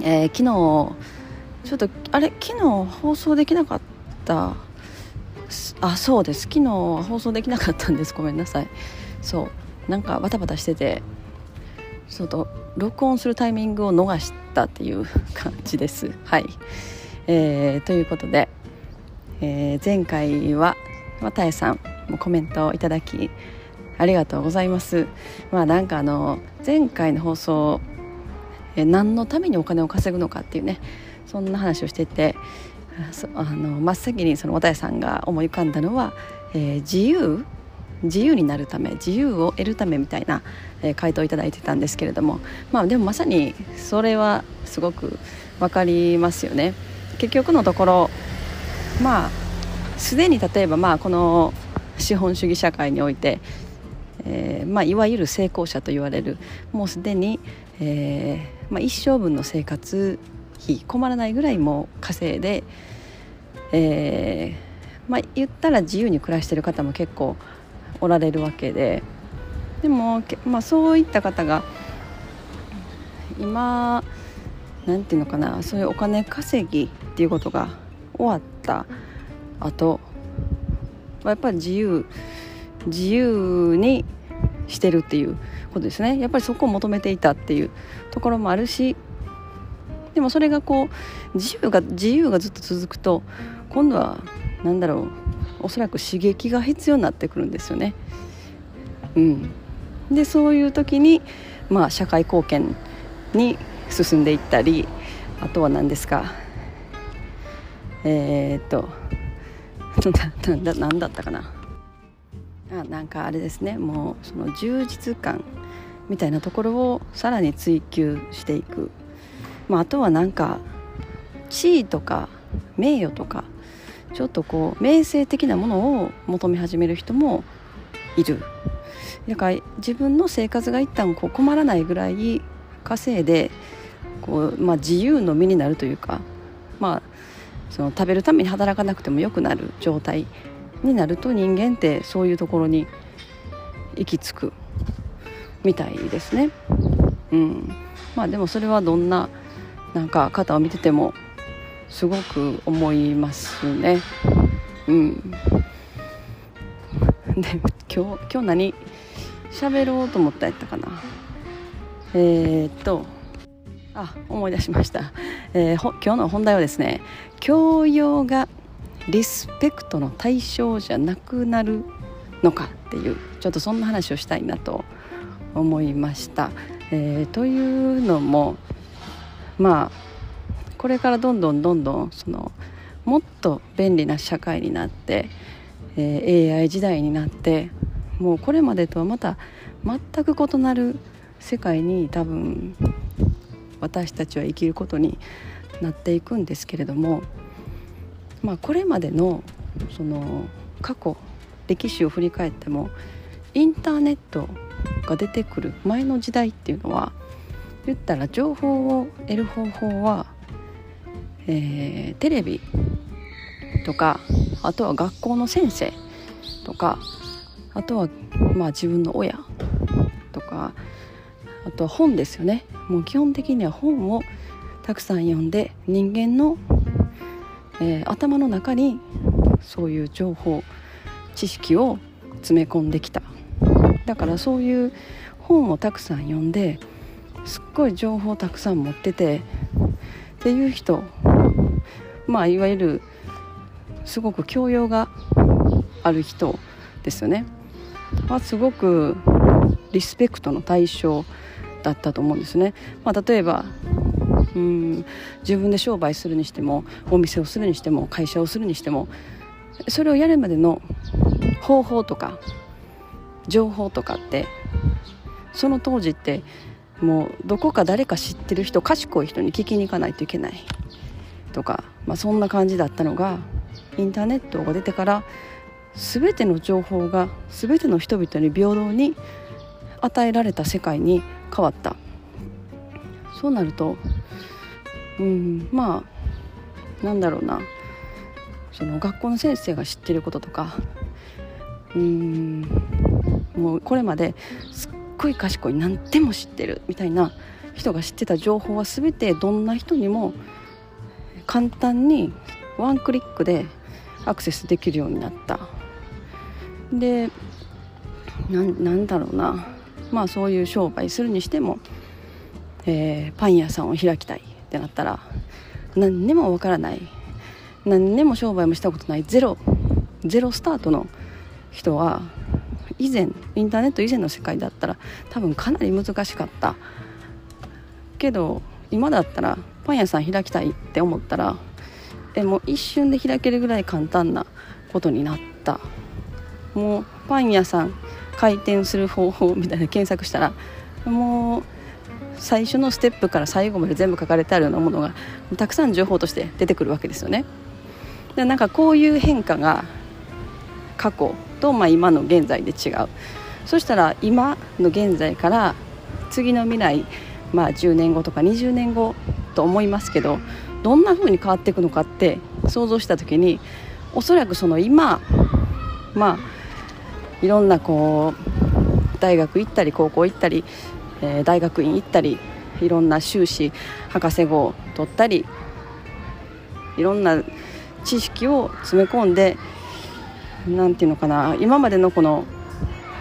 えー、昨日ちょっとあれ昨日放送できなかった。あそうです。昨日放送できなかったんです。ごめんなさい。そう。なんかバタバタしててちょっと録音するタイミングを逃したっていう感じです。はい、えー、ということで、えー、前回は綿江さんもコメントをいただきありがとうございます。まあなんかあの前回の放送え何のためにお金を稼ぐのかっていうねそんな話をしててあの真っ先にその綿谷さんが思い浮かんだのは、えー、自由自由になるため自由を得るためみたいな、えー、回答をいただいてたんですけれどもまあでもまさにそれはすごく分かりますよね。結局のところまあすでに例えばまあこの資本主義社会において、えーまあ、いわゆる成功者と言われるもうすでに、えーまあ、一生分の生活費困らないぐらいも稼いで、えーまあ、言ったら自由に暮らしてる方も結構おられるわけででも、まあ、そういった方が今なんていうのかなそういうお金稼ぎっていうことが終わった後やっぱり自由自由にしてるっていうことですね。やっぱりそこを求めていたっていうところもあるしでもそれがこう自由が自由がずっと続くと今度は何だろうおそらく刺激が必要になってくるんですよね。うん、でそういう時に、まあ、社会貢献に進んでいったりあとは何ですか？えー、っと何だったかな？あなんかあれですね。もうその充実感みたいなところをさらに追求していく、まあ、あとはなんか地位とか名誉とかちょっとこう名声的なものを求め始める人もいる。だから自分の生活が一旦こう困らないぐらい稼いでこう、まあ、自由の身になるというか、まあ、その食べるために働かなくてもよくなる状態。になると人間ってそういうところに行き着くみたいですね。うん、まあでもそれはどんななんか方を見ててもすごく思いますね。うん。で今日今日何喋ろうと思ったやったかな。えー、っとあ思い出しました、えー、今日の本題はですね教養がリスペクトの対象じゃなくなるのかっていうちょっとそんな話をしたいなと思いました。えー、というのもまあこれからどんどんどんどんそのもっと便利な社会になって、えー、AI 時代になってもうこれまでとはまた全く異なる世界に多分私たちは生きることになっていくんですけれどもまあ、これまでのその過去歴史を振り返ってもインターネットが出てくる前の時代っていうのは言ったら情報を得る方法は、えー、テレビとかあとは学校の先生とかあとはまあ自分の親とかあとは本ですよね。もう基本的には本をたくさん読んで人間のえー、頭の中にそういう情報知識を詰め込んできた。だからそういう本をたくさん読んですっごい情報をたくさん持っててっていう人まあいわゆるすごく教養がある人ですよね。はすごくリスペクトの対象だったと思うんですね、まあ、例えばうん。自分で商売するにしてもお店をするにしても会社をするにしてもそれをやるまでの方法とか情報とかってその当時ってもうどこか誰か知ってる人賢い人に聞きに行かないといけないとか、まあ、そんな感じだったのがインターネットが出てから全ての情報が全ての人々に平等に与えられた世界に変わった。そうなるとうん。まあなんだろうな。その学校の先生が知ってることとか。うん。もうこれまですっごい賢い何でも知ってるみたいな。人が知ってた情報は全てどんな人にも簡単にワンクリックでアクセスできるようになった。でなんだろうな。まあそういう商売するにしても、えー、パン屋さんを開きたい。ってなったら何にもわからない。何にも商売もしたことない。ゼロ。ゼロスタートの人は以前インターネット以前の世界だったら多分かなり難しかった。けど今だったらパン屋さん開きたいって思ったらえもう一瞬で開けるぐらい簡単なことになった。もうパン屋さん開店する方法みたいな検索したらもう最初のステップから最後まで全部書かれてあるようなものがたくさん情報として出てくるわけですよね。でなんかこういう変化が過去と、まあ、今の現在で違うそしたら今の現在から次の未来、まあ、10年後とか20年後と思いますけどどんな風に変わっていくのかって想像した時におそらくその今まあいろんなこう大学行ったり高校行ったり、えー、大学院行ったりいろんな修士博士号を取ったりいろんな知識を詰め込んで何て言うのかな今までのこの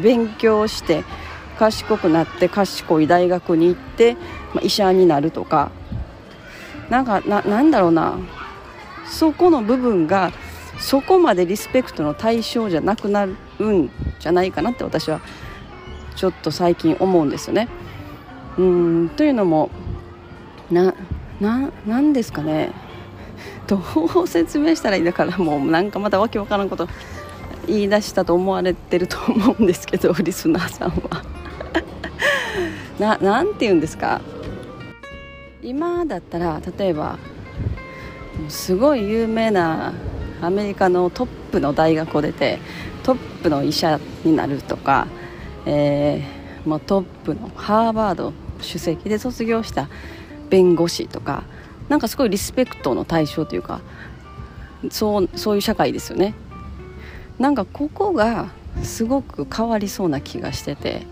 勉強して賢くなって賢い大学に行って、まあ、医者になるとかなんかななんだろうなそこの部分がそこまでリスペクトの対象じゃなくなるんじゃないかなって私はちょっと最近思うんですよね。うんというのもなななんですかね。どう説明したらいいんだからもうなんかまたわけわからんこと言い出したと思われてると思うんですけどリスナーさんは。ななんて言うんですか。今だったら例えばすごい有名なアメリカのトップの大学を出てトップの医者になるとか、えー、もうトップのハーバード首席で卒業した弁護士とかなんかすごいリスペクトの対象というかそうそういう社会ですよね。なんかここがすごく変わりそうな気がしてて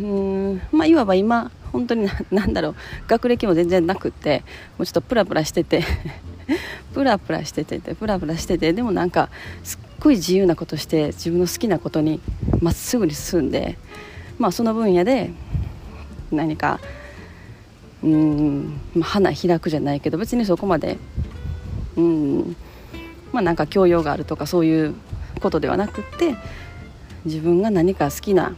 うんまあいわば今本当に何だろう学歴も全然なくってもうちょっとプラプラしてて プラプラしててプラプラしててでもなんかすっごい自由なことして自分の好きなことにまっすぐに進んでまあその分野で何かうん、ま、花開くじゃないけど別にそこまでうんまあ、なんか教養があるとかそういうことではなくって自分が何か好きな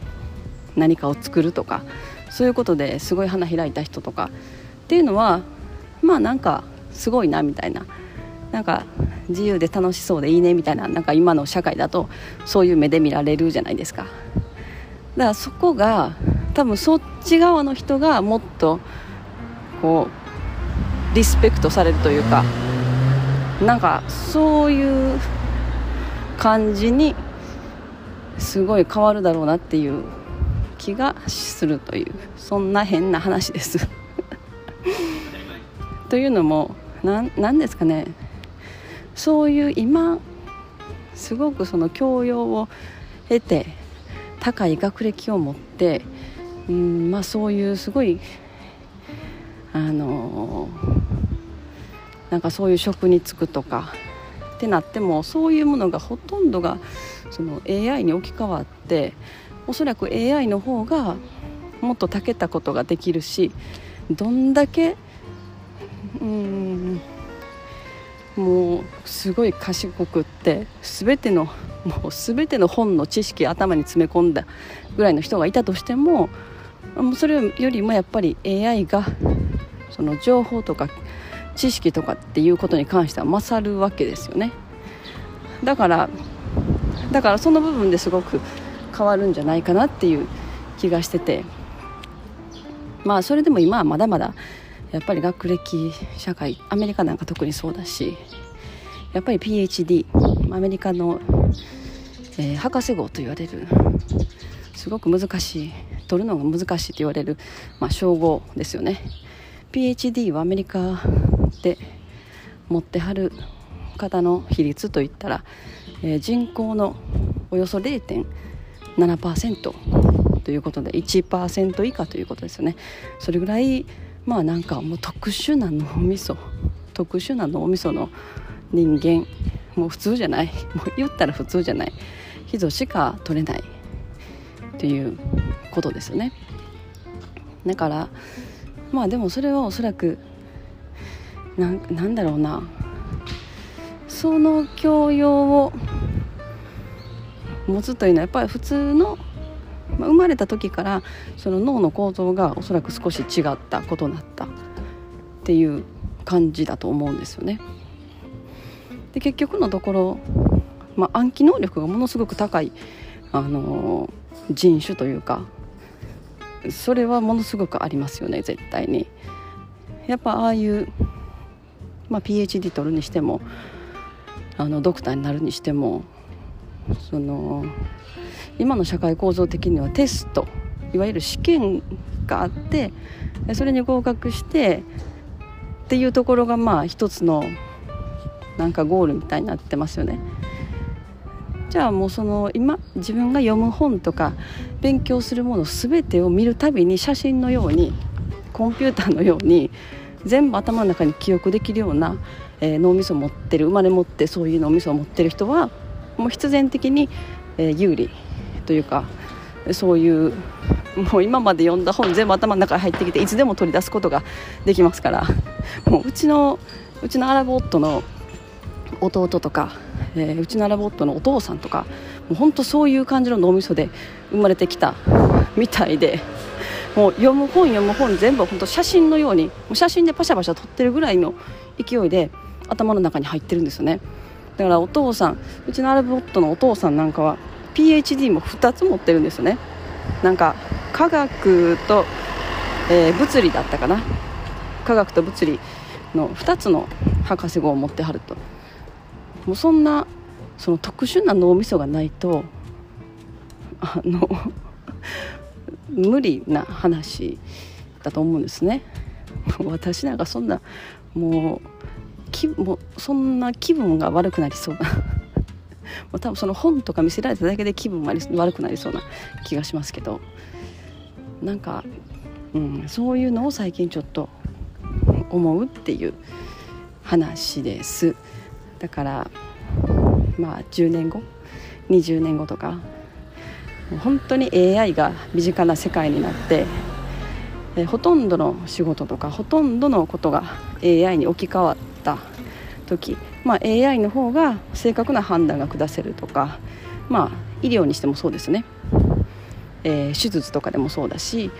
何かを作るとかそういうことですごい花開いた人とかっていうのはまあなんかすごいなみたいななんか自由で楽しそうでいいねみたいななんか今の社会だとそういう目で見られるじゃないですか。だからそこが多分そっち側の人がもっとこうリスペクトされるというかなんかそういう感じにすごい変わるだろうなっていう気がするというそんな変な話です。というのも何ですかね。そういう今すごくその教養を得て高い学歴を持ってうんまあそういうすごいあのなんかそういう職に就くとかってなってもそういうものがほとんどがその AI に置き換わっておそらく AI の方がもっと長けたことができるしどんだけうんもうすごい賢くって全てのもう全ての本の知識頭に詰め込んだぐらいの人がいたとしてもそれよりもやっぱり AI がその情報とか知識とかっていうことに関しては勝るわけですよね。だからだからその部分ですごく変わるんじゃないかなっていう気がしてて。まあそれでも今はまだまだやっぱり学歴社会アメリカなんか特にそうだしやっぱり PhD アメリカの、えー、博士号と言われるすごく難しい取るのが難しいと言われる、まあ、称号ですよね。PhD はアメリカで持ってはる方の比率といったら、えー、人口のおよそ0.7%ということで1%以下ということですよね。それぐらいまあなんかもう特殊な脳みそ特殊な脳みその人間もう普通じゃない。もう言ったら普通じゃない。人しか取れないということですよね。だからまあでもそれはおそらくなんだろうな。その教養を持つというのはやっぱり普通の、まあ、生まれた時からその脳の構造がおそらく少し違ったことになったっていう感じだと思うんですよね。で結局のところ、まあ、暗記能力がものすごく高い、あのー、人種というかそれはものすごくありますよね絶対に。やっぱああいう、まあ、PhD 取るにしてもあのドクターになるにしてもその今の社会構造的にはテストいわゆる試験があってそれに合格してっていうところがまあ一つのなんかゴールみたいになってますよね。じゃあもうその今自分が読む本とか勉強するもの全てを見るたびに写真のようにコンピューターのように全部頭の中に記憶できるような、えー、脳みそを持ってる生まれ持ってそういう脳みそを持ってる人はもう必然的に、えー、有利というかそういうもう今まで読んだ本全部頭の中に入ってきていつでも取り出すことができますからもううちのうちのアラブ夫の弟とか、えー、うちのアラブ夫のお父さんとかもう本当そういう感じの脳みそで生まれてきたみたいでもう読む本読む本全部本当写真のようにもう写真でパシャパシャ撮ってるぐらいの勢いで頭の中に入ってるんですよね。だからお父さんうちのアラブ夫のお父さんなんかは PhD も2つ持ってるんですよね。なんか科学と、えー、物理だったかな。科学と物理の2つの博士号を持ってはると。もうそんなその特殊な脳みそがないとあの無理な話だと思うんですね。私なんかそんなもうきもうそんな気分が悪くなりそうなもう多分その本とか見せられただけで気分悪くなりそうな気がしますけどなんか、うん、そういうのを最近ちょっと思うっていう話です。だからまあ10年後20年後とか本当に AI が身近な世界になってえほとんどの仕事とかほとんどのことが AI に置き換わった時、まあ、AI の方が正確な判断が下せるとか、まあ、医療にしてもそうですね、えー、手術とかでもそうだし、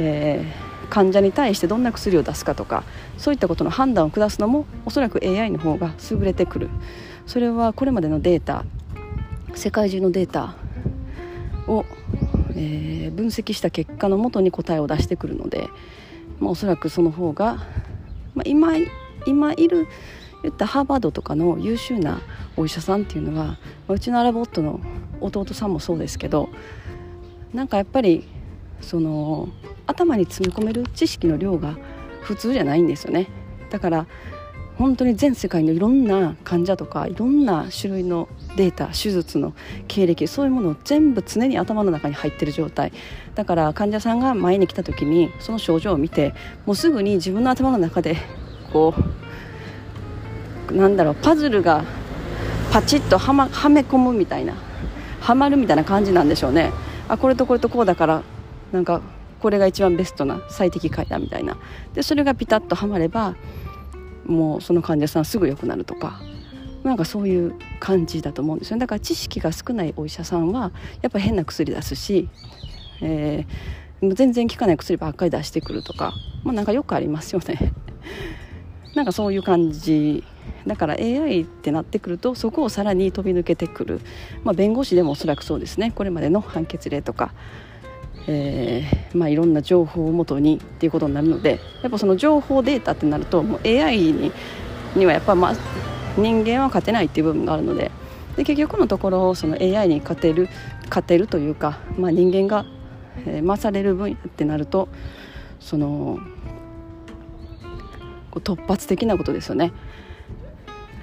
えー、患者に対してどんな薬を出すかとかそういったことの判断を下すのもおそらく AI の方が優れてくる。それはこれまでのデータ世界中のデータを、えー、分析した結果のもとに答えを出してくるので、まあ、おそらくその方が、まあ、今今いる言ったハーバードとかの優秀なお医者さんっていうのはうちのアラボットの弟さんもそうですけどなんかやっぱりその頭に詰め込める知識の量が普通じゃないんですよね。だから本当に全世界のいろんな患者とかいろんな種類のデータ手術の経歴そういうものを全部常に頭の中に入ってる状態。だから患者さんが前に来た時にその症状を見てもうすぐに自分の頭の中でこうなんだろうパズルがパチッとは,、ま、はめ込むみたいなはまるみたいな感じなんでしょうね。あこれとこれとこうだからなんかこれが一番ベストな最適解だみたいな。でそれがピタッとはまればもうその患者さんすぐ良くなるとかなんかそういう感じだと思うんですよね。だから知識が少ないお医者さんはやっぱ変な薬出すし、えー、全然効かない薬ばっかり出してくるとか、まあ、なんかよくありますよね。なんかそういう感じだから AI ってなってくるとそこをさらに飛び抜けてくる、まあ、弁護士でもおそらくそうですねこれまでの判決例とかえー、まあ、いろんな情報をもとにっていうことになるのでやっぱその情報データってなるともう AI ににはやっぱ、まあ、人間は勝てないっていう部分があるのでで結局のところその AI に勝てる勝てるというか、まあ、人間が、えー、勝れる分野ってなるとその突発的なことですよね。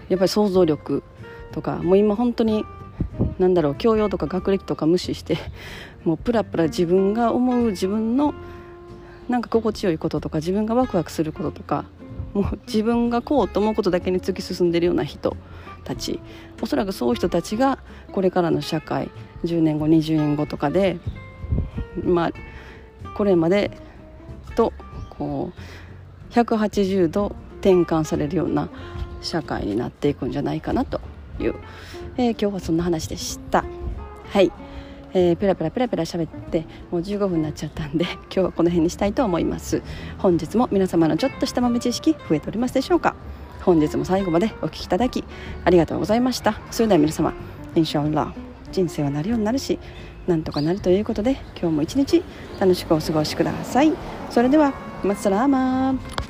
やっぱり想像力とかもう今本当に何だろう教養とか学歴とか無視してもうプラプラ自分が思う自分のなんか心地よいこととか自分がワクワクすることとかもう自分がこうと思うことだけに突き進んでるような人たち。おそらくそういう人たちがこれからの社会10年後20年後とかでまあこれまでとこう180度転換されるような社会になっていくんじゃないかなという、えー、今日はそんな話でした。はい、えー、ペラペラペラペラ喋ってもう15分になっちゃったんで 今日はこの辺にしたいと思います。本日も皆様のちょっとした豆知識増えておりますでしょうか？本日も最後までお聴きいただきありがとうございました。それでは皆様インシャアラ人生はなるようになるしなんとかなるということで今日も一日楽しくお過ごしください。それではマッサラーマー。